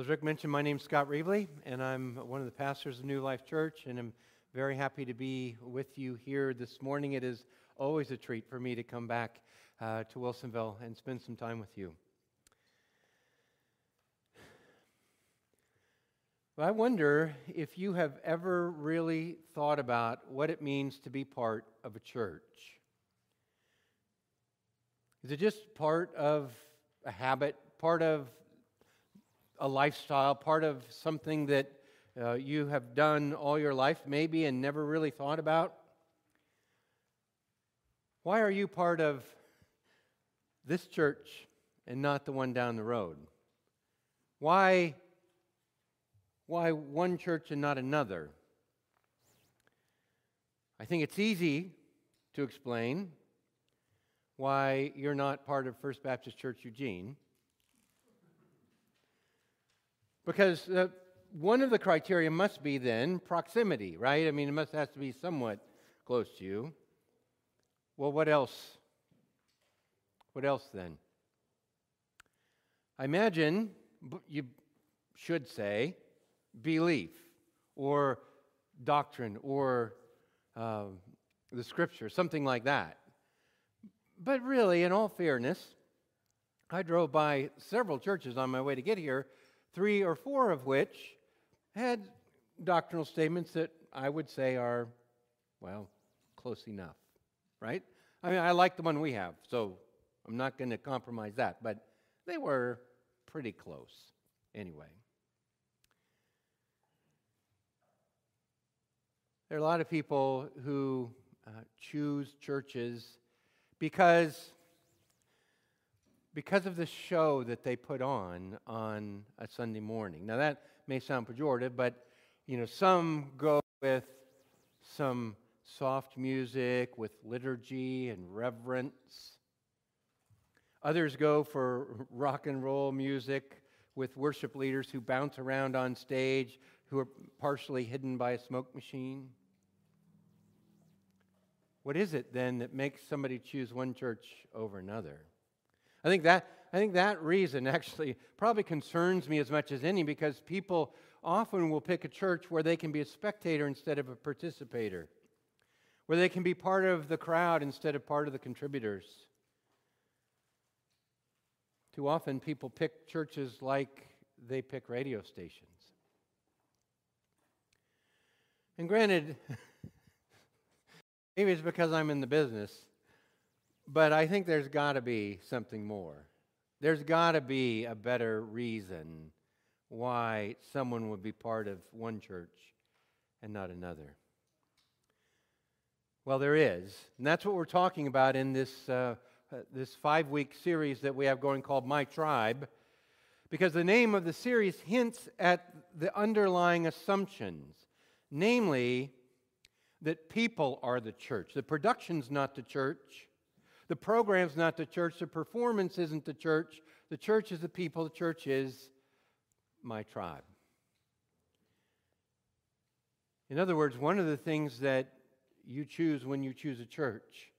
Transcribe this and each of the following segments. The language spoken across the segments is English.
Well, as Rick mentioned, my name's Scott Reevely, and I'm one of the pastors of New Life Church, and I'm very happy to be with you here this morning. It is always a treat for me to come back uh, to Wilsonville and spend some time with you. But I wonder if you have ever really thought about what it means to be part of a church. Is it just part of a habit, part of a lifestyle, part of something that uh, you have done all your life, maybe, and never really thought about? Why are you part of this church and not the one down the road? Why, why one church and not another? I think it's easy to explain why you're not part of First Baptist Church Eugene. Because uh, one of the criteria must be then proximity, right? I mean, it must have to be somewhat close to you. Well, what else? What else then? I imagine you should say belief or doctrine or uh, the scripture, something like that. But really, in all fairness, I drove by several churches on my way to get here, three or four of which had doctrinal statements that I would say are, well, close enough, right? I mean, I like the one we have, so I'm not going to compromise that, but they were pretty close anyway. There are a lot of people who uh, choose churches because because of the show that they put on on a Sunday morning. Now that may sound pejorative, but you know some go with some soft music with liturgy and reverence. Others go for rock and roll music with worship leaders who bounce around on stage who are partially hidden by a smoke machine. What is it then that makes somebody choose one church over another? I think that, I think that reason actually probably concerns me as much as any because people often will pick a church where they can be a spectator instead of a participator, where they can be part of the crowd instead of part of the contributors. Too often people pick churches like they pick radio stations. And granted, Maybe it's because I'm in the business, but I think there's got to be something more. There's got to be a better reason why someone would be part of one church and not another. Well, there is. And that's what we're talking about in this, uh, uh, this five week series that we have going called My Tribe. Because the name of the series hints at the underlying assumptions, namely, that people are the church. The production's not the church. The program's not the church. The performance isn't the church. The church is the people. The church is my tribe. In other words, one of the things that you choose when you choose a church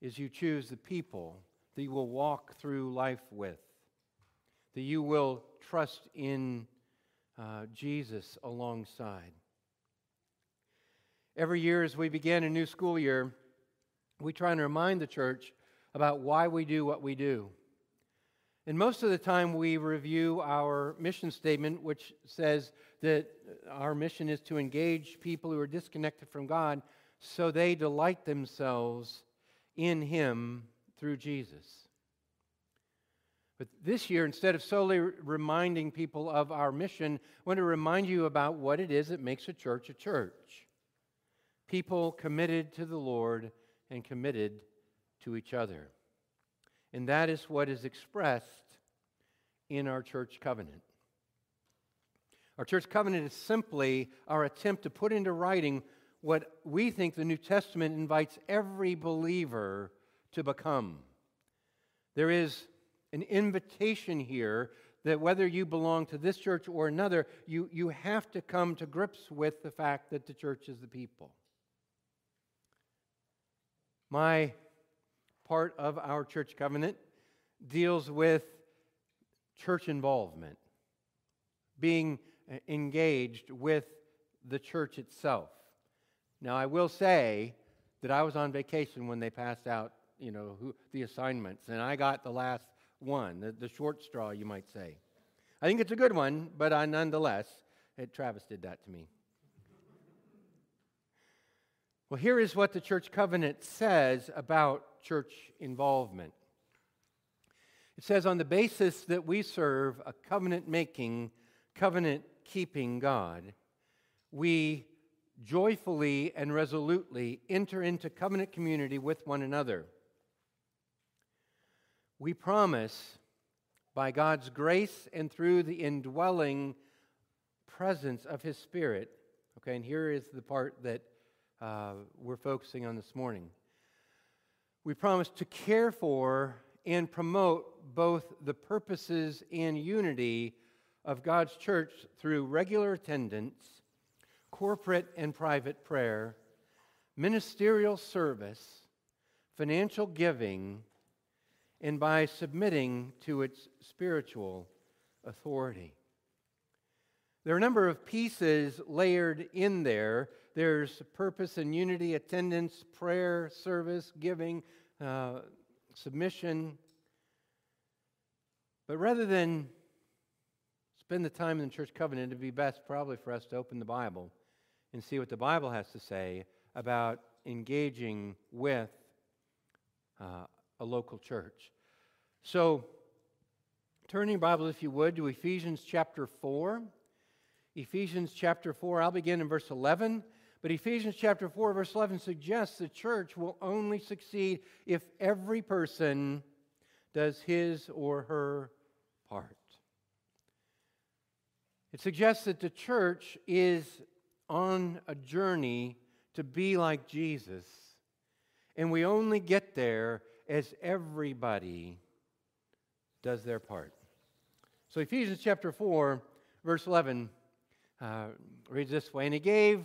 is you choose the people that you will walk through life with, that you will trust in uh, Jesus alongside. Every year, as we begin a new school year, we try to remind the church about why we do what we do. And most of the time, we review our mission statement, which says that our mission is to engage people who are disconnected from God so they delight themselves in Him through Jesus. But this year, instead of solely reminding people of our mission, I want to remind you about what it is that makes a church a church people committed to the Lord and committed to each other. And that is what is expressed in our church covenant. Our church covenant is simply our attempt to put into writing what we think the New Testament invites every believer to become. There is an invitation here that whether you belong to this church or another, you, you have to come to grips with the fact that the church is the people. My part of our church covenant deals with church involvement. being engaged with the church itself. Now, I will say that I was on vacation when they passed out, you know, who, the assignments, and I got the last one, the, the short straw, you might say. I think it's a good one, but I, nonetheless, it, Travis did that to me. Well, here is what the church covenant says about church involvement. It says, on the basis that we serve a covenant making, covenant keeping God, we joyfully and resolutely enter into covenant community with one another. We promise, by God's grace and through the indwelling presence of His Spirit, okay, and here is the part that uh, we're focusing on this morning. We promise to care for and promote both the purposes and unity of God's church through regular attendance, corporate and private prayer, ministerial service, financial giving, and by submitting to its spiritual authority. There are a number of pieces layered in there. There's purpose and unity, attendance, prayer, service, giving, uh, submission. But rather than spend the time in the church covenant, it'd be best probably for us to open the Bible and see what the Bible has to say about engaging with uh, a local church. So, turning Bible, if you would, to Ephesians chapter 4. Ephesians chapter 4, I'll begin in verse 11. But Ephesians chapter 4, verse 11 suggests the church will only succeed if every person does his or her part. It suggests that the church is on a journey to be like Jesus, and we only get there as everybody does their part. So, Ephesians chapter 4, verse 11 uh, reads this way And he gave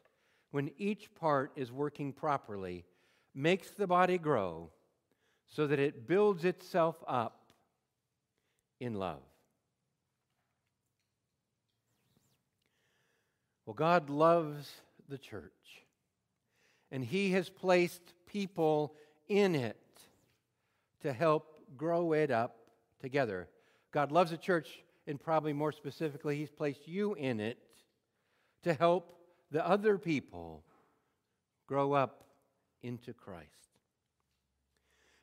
when each part is working properly, makes the body grow so that it builds itself up in love. Well, God loves the church, and He has placed people in it to help grow it up together. God loves the church, and probably more specifically, He's placed you in it to help the other people grow up into Christ.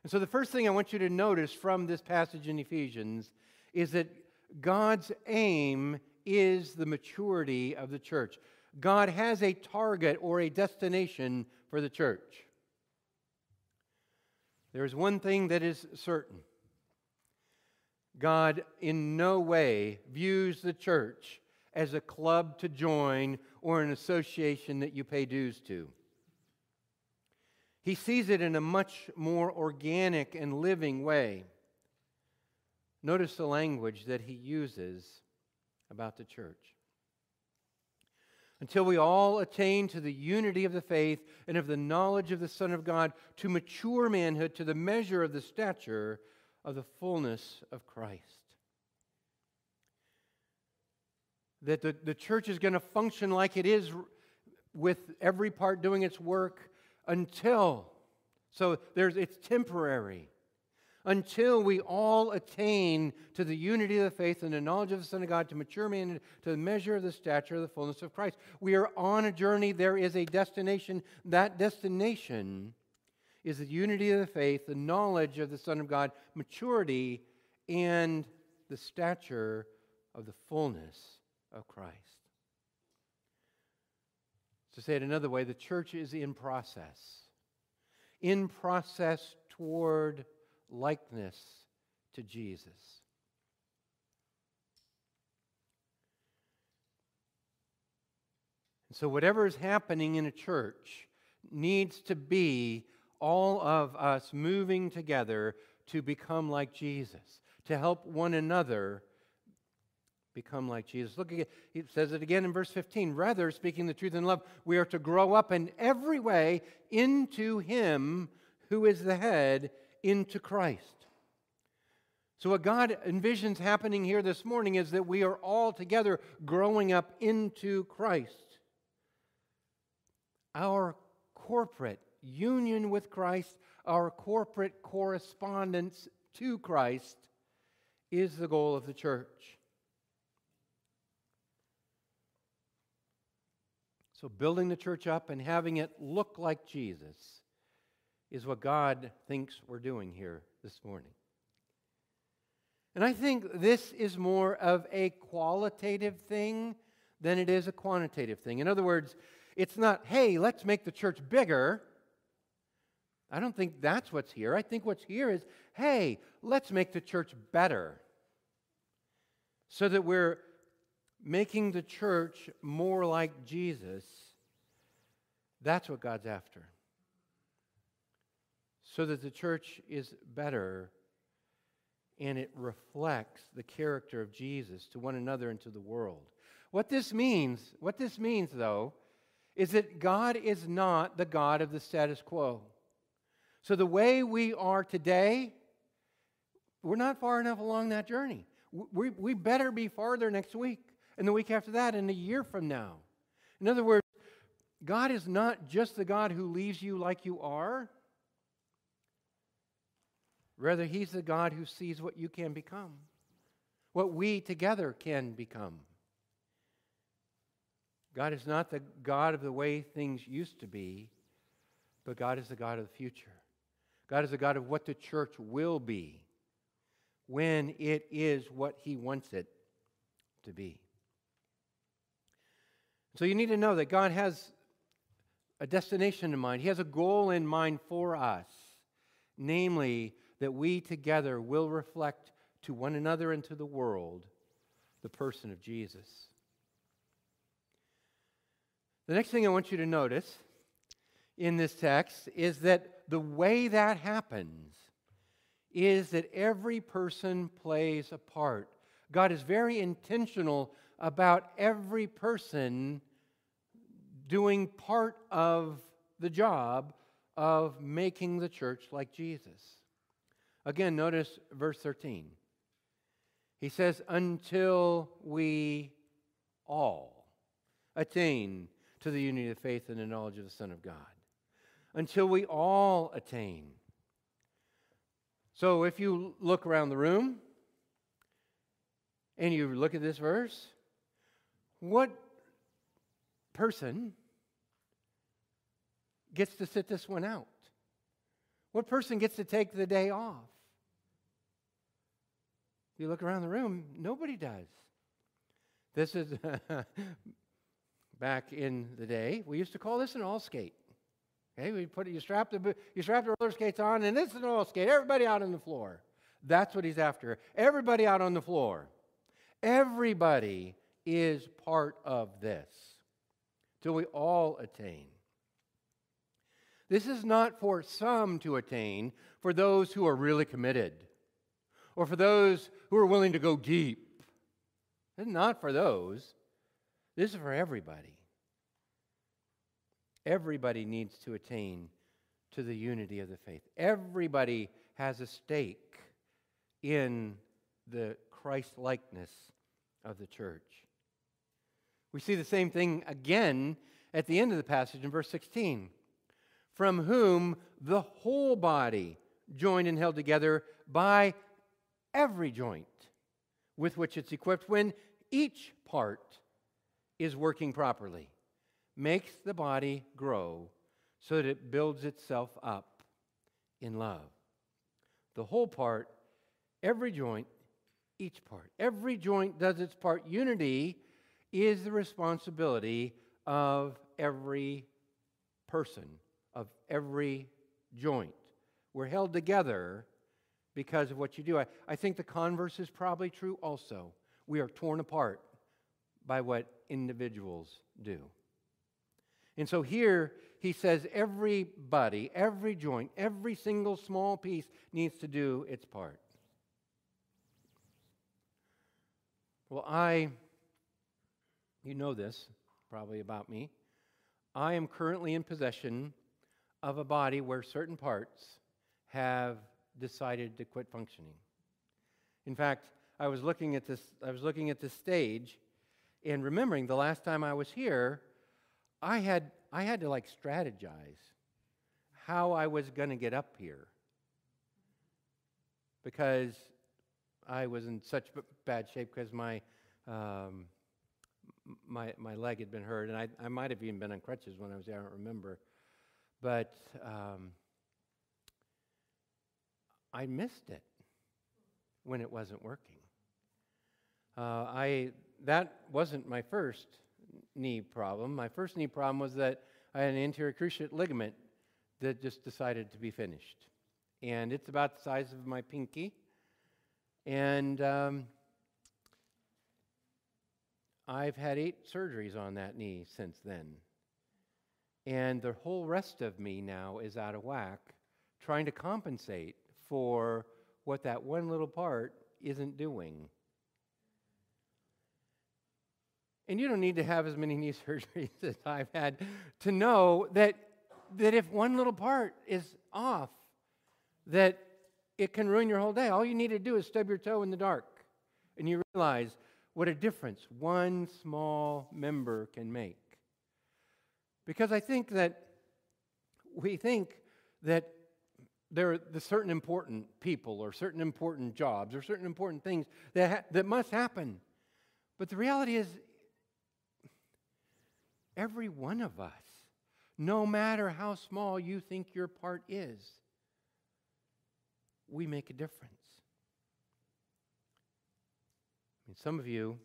And so, the first thing I want you to notice from this passage in Ephesians is that God's aim is the maturity of the church. God has a target or a destination for the church. There is one thing that is certain God in no way views the church as a club to join or an association that you pay dues to. He sees it in a much more organic and living way. Notice the language that he uses about the church. Until we all attain to the unity of the faith and of the knowledge of the Son of God, to mature manhood, to the measure of the stature of the fullness of Christ that the, the church is going to function like it is with every part doing its work until so there's it's temporary until we all attain to the unity of the faith and the knowledge of the Son of God, to mature man, to the measure of the stature of the fullness of Christ. We are on a journey. There is a destination. That destination is the unity of the faith, the knowledge of the Son of God, maturity, and the stature of the fullness of Christ. To say it another way, the church is in process, in process toward likeness to Jesus. And so, whatever is happening in a church needs to be all of us moving together to become like Jesus, to help one another become like Jesus. Look again, he says it again in verse 15. Rather, speaking the truth in love, we are to grow up in every way into Him who is the head, into Christ. So, what God envisions happening here this morning is that we are all together growing up into Christ. Our corporate union with Christ, our corporate correspondence to Christ, is the goal of the church. So, building the church up and having it look like Jesus is what God thinks we're doing here this morning. And I think this is more of a qualitative thing than it is a quantitative thing. In other words, it's not, hey, let's make the church bigger. I don't think that's what's here. I think what's here is, hey, let's make the church better so that we're making the church more like Jesus. That's what God's after. So that the church is better and it reflects the character of Jesus to one another and to the world. What this means, what this means though, is that God is not the God of the status quo. So, the way we are today, we're not far enough along that journey. We, we better be farther next week, and the week after that, and a year from now. In other words, God is not just the God who leaves you like you are. Rather, He's the God who sees what you can become, what we together can become. God is not the God of the way things used to be, but God is the God of the future. God is the God of what the church will be when it is what He wants it to be. So you need to know that God has a destination in mind, He has a goal in mind for us, namely, that we together will reflect to one another and to the world the person of Jesus. The next thing I want you to notice in this text is that the way that happens is that every person plays a part. God is very intentional about every person doing part of the job of making the church like Jesus. Again, notice verse 13. He says, Until we all attain to the unity of faith and the knowledge of the Son of God. Until we all attain. So if you look around the room and you look at this verse, what person gets to sit this one out? What person gets to take the day off? You look around the room, nobody does. This is back in the day. We used to call this an all skate. Okay, we put you strap the you strap the roller skates on, and it's an all skate. Everybody out on the floor. That's what he's after. Everybody out on the floor. Everybody is part of this till we all attain. This is not for some to attain, for those who are really committed, or for those who are willing to go deep. This is not for those. This is for everybody. Everybody needs to attain to the unity of the faith. Everybody has a stake in the Christ likeness of the church. We see the same thing again at the end of the passage in verse 16. From whom the whole body, joined and held together by every joint with which it's equipped, when each part is working properly, makes the body grow so that it builds itself up in love. The whole part, every joint, each part. Every joint does its part. Unity is the responsibility of every person, of every joint. We're held together because of what you do. I, I think the converse is probably true also. We are torn apart by what individuals do. And so here he says everybody, every joint, every single small piece needs to do its part. Well, I, you know this probably about me. I am currently in possession of a body where certain parts have decided to quit functioning. In fact, I was looking at this I was looking at this stage and remembering the last time I was here, I had I had to like strategize how I was going to get up here because I was in such bad shape because my um, my my leg had been hurt, and I I might have even been on crutches when I was there. I don't remember, but um, I missed it when it wasn't working. Uh, I that wasn't my first knee problem. My first knee problem was that I had an anterior cruciate ligament that just decided to be finished, and it's about the size of my pinky, and um, I've had eight surgeries on that knee since then. And the whole rest of me now is out of whack, trying to compensate for what that one little part isn't doing. And you don't need to have as many knee surgeries as I've had to know that, that if one little part is off, that it can ruin your whole day. All you need to do is stub your toe in the dark, and you realize what a difference one small member can make. Because I think that we think that there are the certain important people or certain important jobs or certain important things that, ha- that must happen. But the reality is, every one of us, no matter how small you think your part is, we make a difference. Some of you,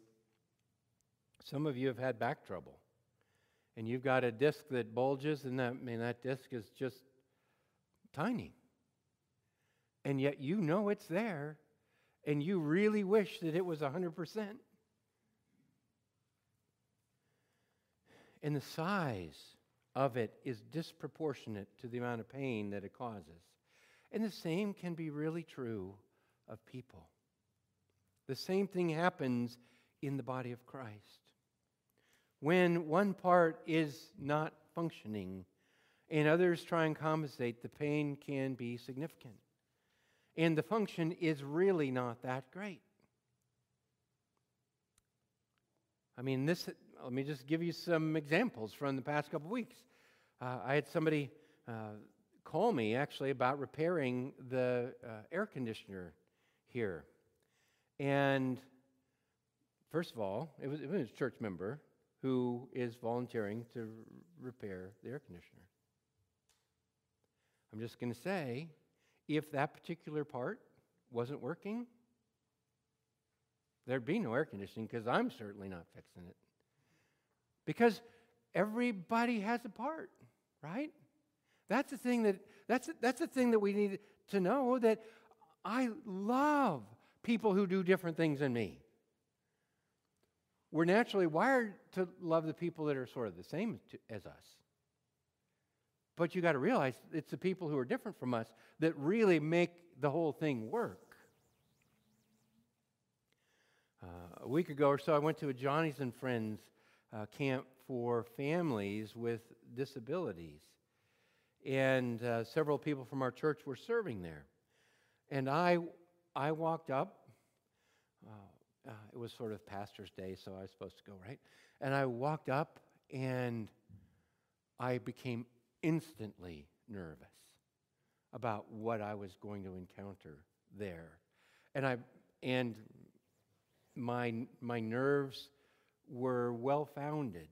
some of you have had back trouble, and you've got a disc that bulges, and that, I mean, that disc is just tiny and yet you know it's there, and you really wish that it was 100%. And the size of it is disproportionate to the amount of pain that it causes. And the same can be really true of people. The same thing happens in the body of Christ. When one part is not functioning and others try and compensate, the pain can be significant and the function is really not that great. I mean, this, let me just give you some examples from the past couple weeks. Uh, I had somebody uh, call me actually about repairing the uh, air conditioner here. And first of all, it was, it was a church member who is volunteering to repair the air conditioner. I'm just going to say if that particular part wasn't working, there'd be no air conditioning because I'm certainly not fixing it. Because everybody has a part, right? That's the thing that that's that's the thing that we need to know that I love people who do different things than me. We're naturally wired to love the people that are sort of the same as us. But you got to realize it's the people who are different from us that really make the whole thing work. Uh, a week ago or so, I went to a Joni's and Friends uh, camp for families with disabilities. And uh, several people from our church were serving there. And I, I walked up. Uh, uh, it was sort of pastor's day, so I was supposed to go, right? And I walked up and I became instantly nervous about what I was going to encounter there. And I and my my nerves were well founded.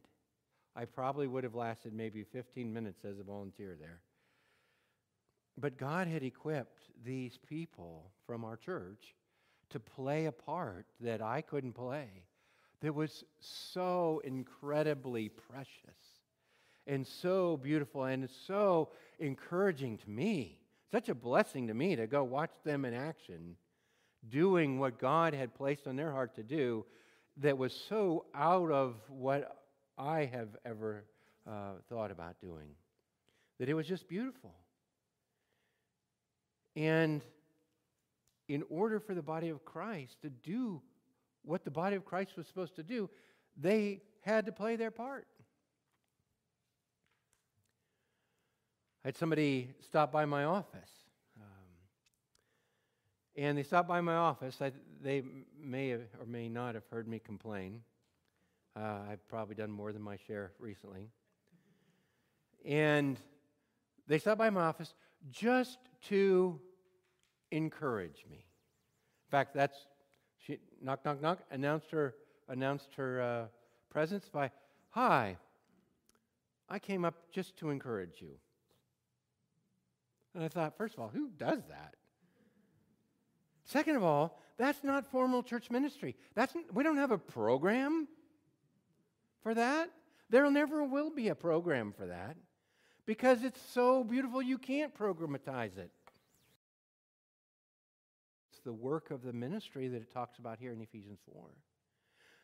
I probably would have lasted maybe 15 minutes as a volunteer there. But God had equipped these people from our church to play a part that I couldn't play that was so incredibly precious and so beautiful and so encouraging to me. Such a blessing to me to go watch them in action, doing what God had placed on their heart to do that was so out of what I have ever uh, thought about doing, that it was just beautiful. And in order for the body of Christ to do what the body of Christ was supposed to do, they had to play their part. I had somebody stop by my office. Um, and they stopped by my office. I, they may have, or may not have heard me complain. Uh, I've probably done more than my share recently. And they stopped by my office just to encourage me. In fact, that's she knock knock knock announced her announced her uh, presence by, "Hi, I came up just to encourage you." And I thought, first of all, who does that? Second of all, that's not formal church ministry. That's, we don't have a program for that. There never will be a program for that because it's so beautiful you can't programatize it. It's the work of the ministry that it talks about here in Ephesians 4.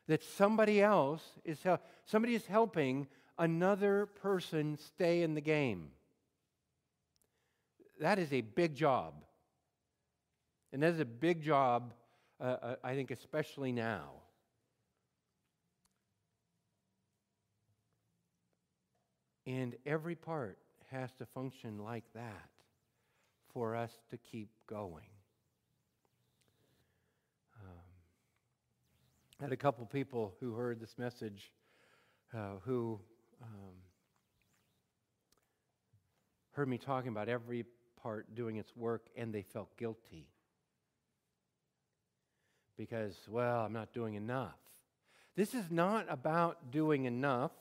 That somebody else is somebody is helping another person stay in the game. That is a big job. And that is a big job, uh, uh, I think, especially now. And every part has to function like that for us to keep going. Um, I had a couple people who heard this message uh, who um, heard me talking about every part doing its work and they felt guilty because, well, I'm not doing enough. This is not about doing enough,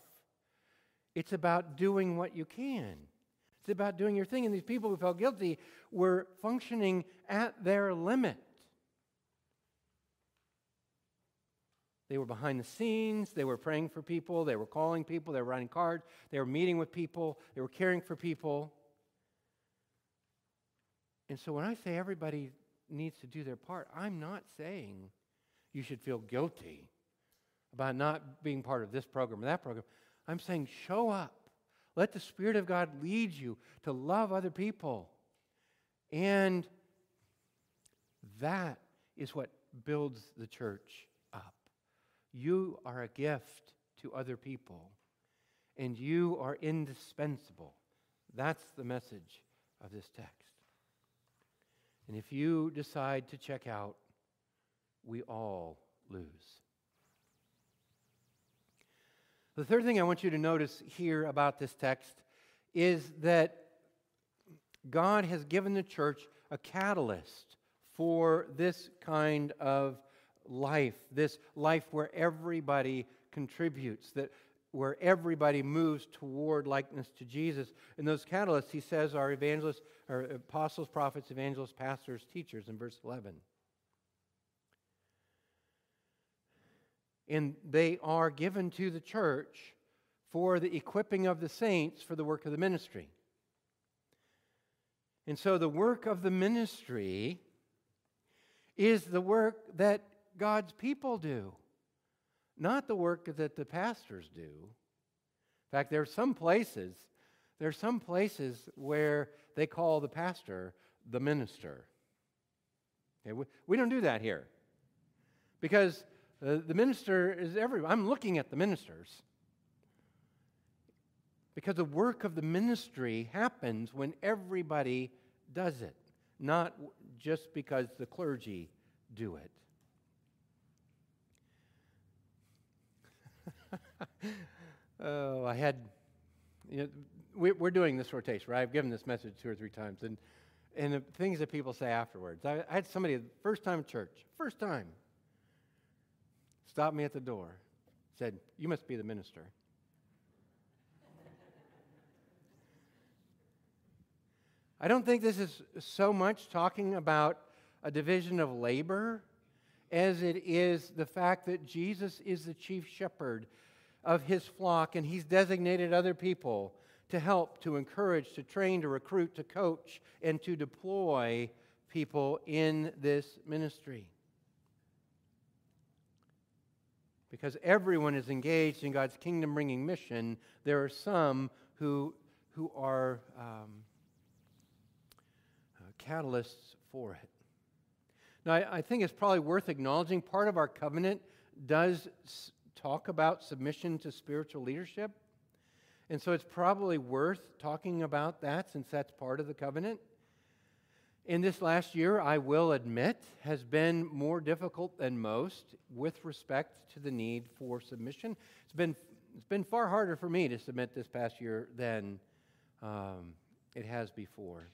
it's about doing what you can. It's about doing your thing. And these people who felt guilty were functioning at their limit. They were behind the scenes. They were praying for people. They were calling people. They were writing cards. They were meeting with people. They were caring for people. And so when I say everybody needs to do their part, I'm not saying you should feel guilty about not being part of this program or that program. I'm saying show up. Let the Spirit of God lead you to love other people. And that is what builds the church up. You are a gift to other people, and you are indispensable. That's the message of this text. And if you decide to check out, we all lose. The third thing I want you to notice here about this text is that God has given the church a catalyst for this kind of life, this life where everybody contributes, that where everybody moves toward likeness to Jesus. And those catalysts, he says, are evangelists, or apostles, prophets, evangelists, pastors, teachers in verse 11. And they are given to the church for the equipping of the saints for the work of the ministry. And so the work of the ministry is the work that God's people do not the work that the pastors do. In fact, there are some places, there are some places where they call the pastor the minister. Okay, we, we don't do that here because uh, the minister is everywhere. I'm looking at the ministers because the work of the ministry happens when everybody does it, not just because the clergy do it. oh, I had, you know, we, are doing this rotation, right? I've given this message two or three times, and and the things that people say afterwards. I, I had somebody first time church, first time, stopped me at the door, said, "You must be the minister." I don't think this is so much talking about a division of labor as it is the fact that Jesus is the chief shepherd of his flock and he's designated other people to help, to encourage, to train, to recruit, to coach, and to deploy people in this ministry. Because everyone is engaged in God's kingdom bringing mission, there are some who, who are um, uh, catalysts for it. Now, I, I, think it's probably worth acknowledging part of our covenant does s- talk about submission to spiritual leadership. And so it's probably worth talking about that since that's part of the covenant. In this last year, I will admit, has been more difficult than most with respect to the need for submission. It's been, it's been far harder for me to submit this past year than um, it has before.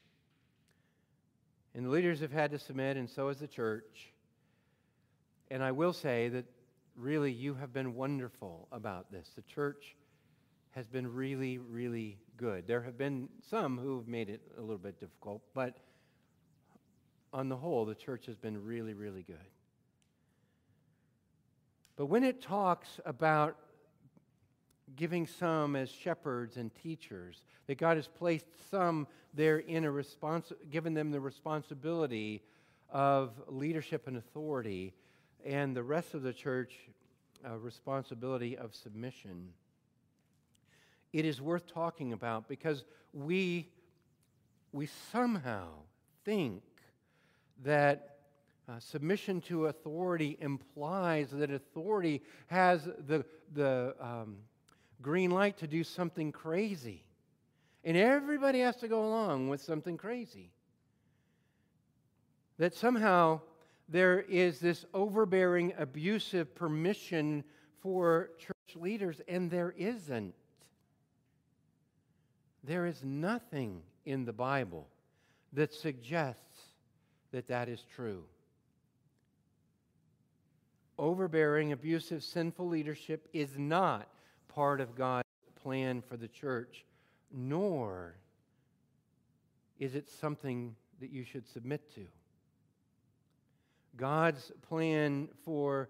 And the leaders have had to submit, and so has the church. And I will say that really you have been wonderful about this. The church has been really, really good. There have been some who have made it a little bit difficult, but on the whole, the church has been really, really good. But when it talks about giving some as shepherds and teachers, that God has placed some there in a response, given them the responsibility of leadership and authority, and the rest of the church uh, responsibility of submission. It is worth talking about because we, we somehow think that uh, submission to authority implies that authority has the, the um, green light to do something crazy. And everybody has to go along with something crazy. That somehow there is this overbearing, abusive permission for church leaders, and there isn't. There is nothing in the Bible that suggests that that is true. Overbearing, abusive, sinful leadership is not part of God's plan for the church, nor is it something that you should submit to. God's plan for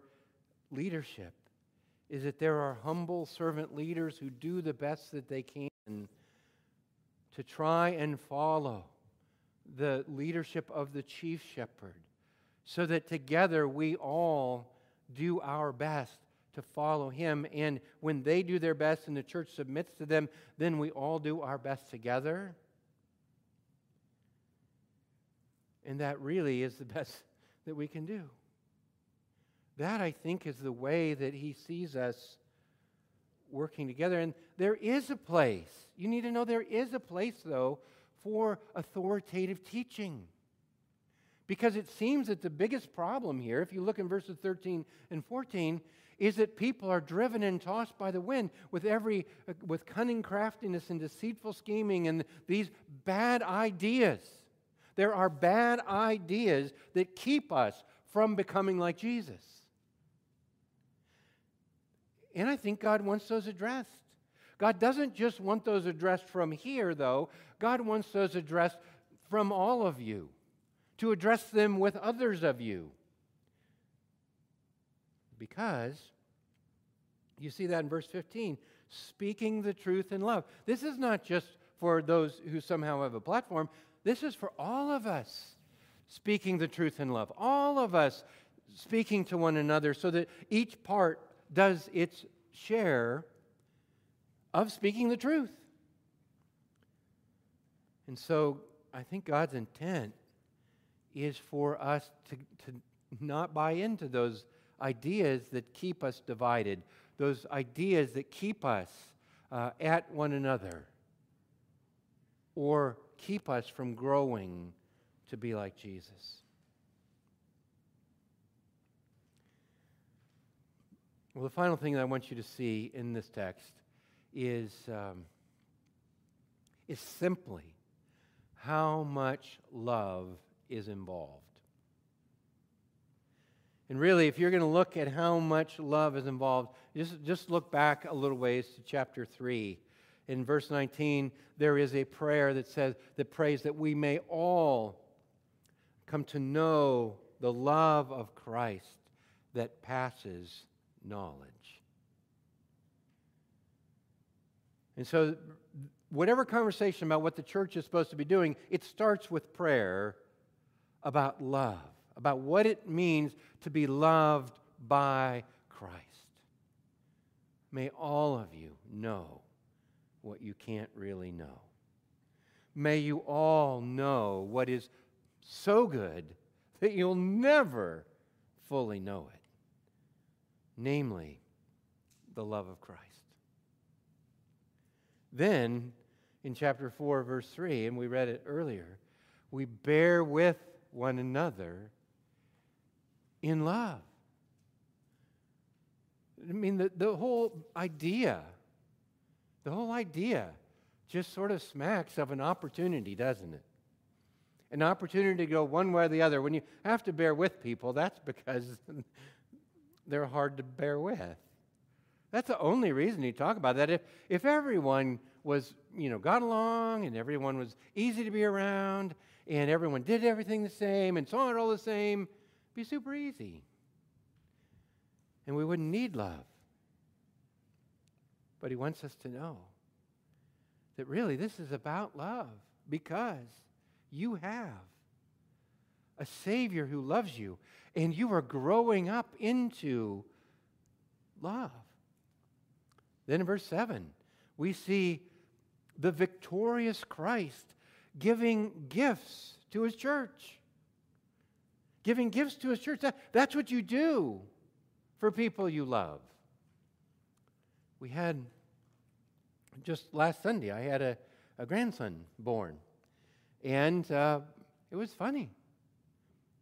leadership is that there are humble servant leaders who do the best that they can to try and follow the leadership of the chief shepherd, so that together we all do our best to follow him. And when they do their best and the church submits to them, then we all do our best together. And that really is the best that we can do. That, I think, is the way that he sees us working together. And there is a place. You need to know there is a place, though, for authoritative teaching. Because it seems that the biggest problem here, if you look in verses 13 and 14, is that people are driven and tossed by the wind with every uh, with cunning craftiness and deceitful scheming and these bad ideas. There are bad ideas that keep us from becoming like Jesus. And I think God wants those addressed. God doesn't just want those addressed from here, though. God wants those addressed from all of you, to address them with others of you. Because, you see that in verse 15, speaking the truth in love. This is not just for those who somehow have a platform, this is for all of us speaking the truth in love. All of us speaking to one another so that each part does its share of speaking the truth. And so I think God's intent is for us to, to not buy into those ideas that keep us divided, those ideas that keep us uh, at one another, or keep us from growing to be like Jesus. Well, the final thing that I want you to see in this text is, um, is simply how much love is involved. And really, if you're going to look at how much love is involved, just, just look back a little ways to chapter 3. In verse 19, there is a prayer that says, that prays that we may all come to know the love of Christ that passes knowledge. And so, whatever conversation about what the church is supposed to be doing, it starts with prayer about love, about what it means to be loved by Christ. May all of you know what you can't really know. May you all know what is so good that you'll never fully know it namely, the love of Christ. Then, in chapter 4, verse 3, and we read it earlier, we bear with one another in love. I mean, the, the whole idea, the whole idea just sort of smacks of an opportunity, doesn't it? An opportunity to go one way or the other. When you have to bear with people, that's because they're hard to bear with. That's the only reason you talk about that. If, if everyone was, you know, got along and everyone was easy to be around and everyone did everything the same and saw it all the same, it'd be super easy and we wouldn't need love. But he wants us to know that really this is about love because you have a Savior who loves you and you are growing up into love. Then in verse 7, we see the victorious Christ giving gifts to his church. Giving gifts to his church. That, that's what you do for people you love. We had, just last Sunday, I had a, a grandson born. And uh, it was funny.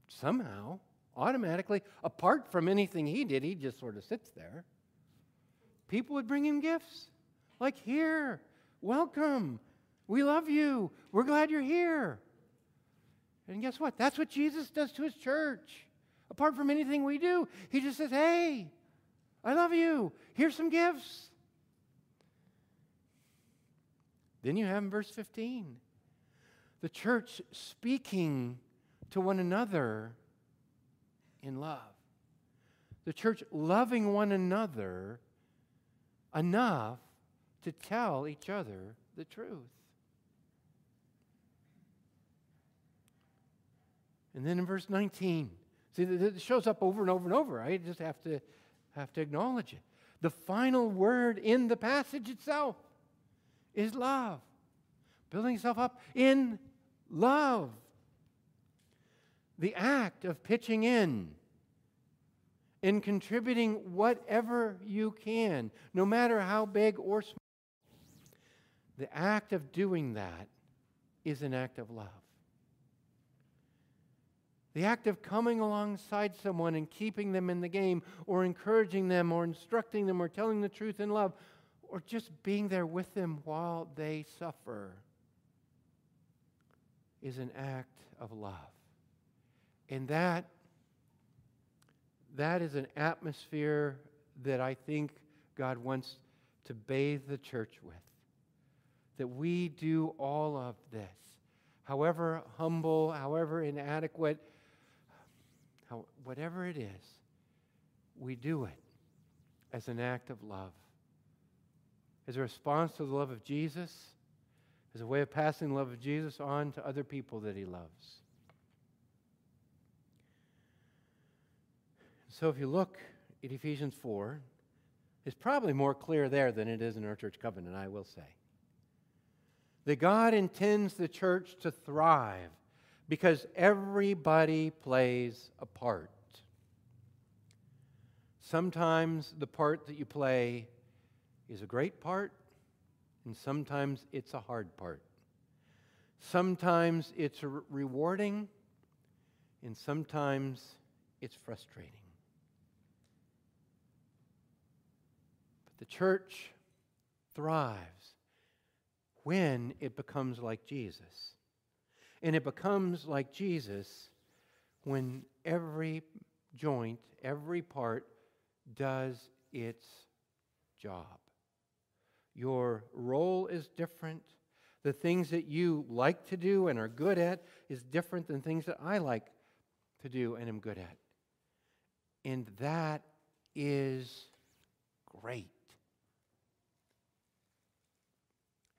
Somehow, automatically, apart from anything he did, he just sort of sits there. People would bring him gifts. Like, here, welcome. We love you. We're glad you're here. And guess what? That's what Jesus does to his church apart from anything we do. He just says, Hey, I love you. Here's some gifts. Then you have in verse 15 the church speaking to one another in love. The church loving one another enough to tell each other the truth. And then in verse 19, See, it shows up over and over and over. I just have to, have to acknowledge it. The final word in the passage itself is love. Building yourself up in love. The act of pitching in, in contributing whatever you can, no matter how big or small. The act of doing that is an act of love. The act of coming alongside someone and keeping them in the game, or encouraging them, or instructing them, or telling the truth in love, or just being there with them while they suffer is an act of love. And that, that is an atmosphere that I think God wants to bathe the church with. That we do all of this, however humble, however inadequate, how, whatever it is, we do it as an act of love, as a response to the love of Jesus, as a way of passing the love of Jesus on to other people that he loves. So if you look at Ephesians 4, it's probably more clear there than it is in our church covenant, I will say. That God intends the church to thrive because everybody plays a part. Sometimes the part that you play is a great part, and sometimes it's a hard part. Sometimes it's rewarding, and sometimes it's frustrating. But the church thrives when it becomes like Jesus. And it becomes like Jesus when every joint, every part does its job. Your role is different. The things that you like to do and are good at is different than things that I like to do and am good at. And that is great.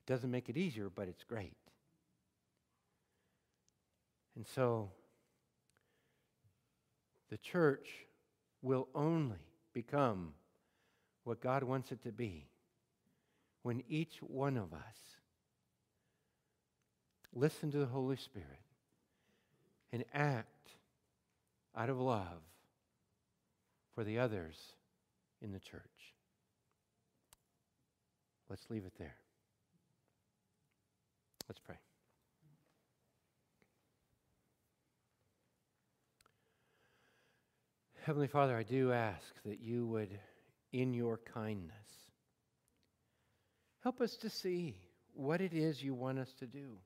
It doesn't make it easier, but it's great. And so the church will only become what God wants it to be when each one of us listen to the Holy Spirit and act out of love for the others in the church. Let's leave it there. Let's pray. Heavenly Father, I do ask that you would, in your kindness, help us to see what it is you want us to do.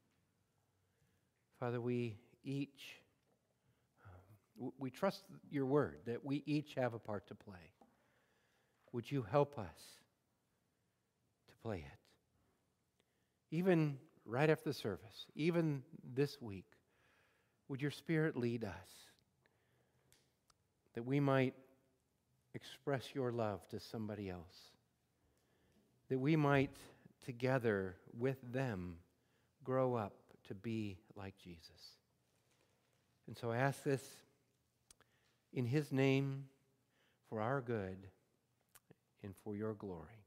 Father, we each, um, we trust your word that we each have a part to play. Would you help us to play it? Even right after the service, even this week, would your spirit lead us that we might express your love to somebody else? That we might together with them grow up to be like Jesus. And so I ask this in his name for our good and for your glory.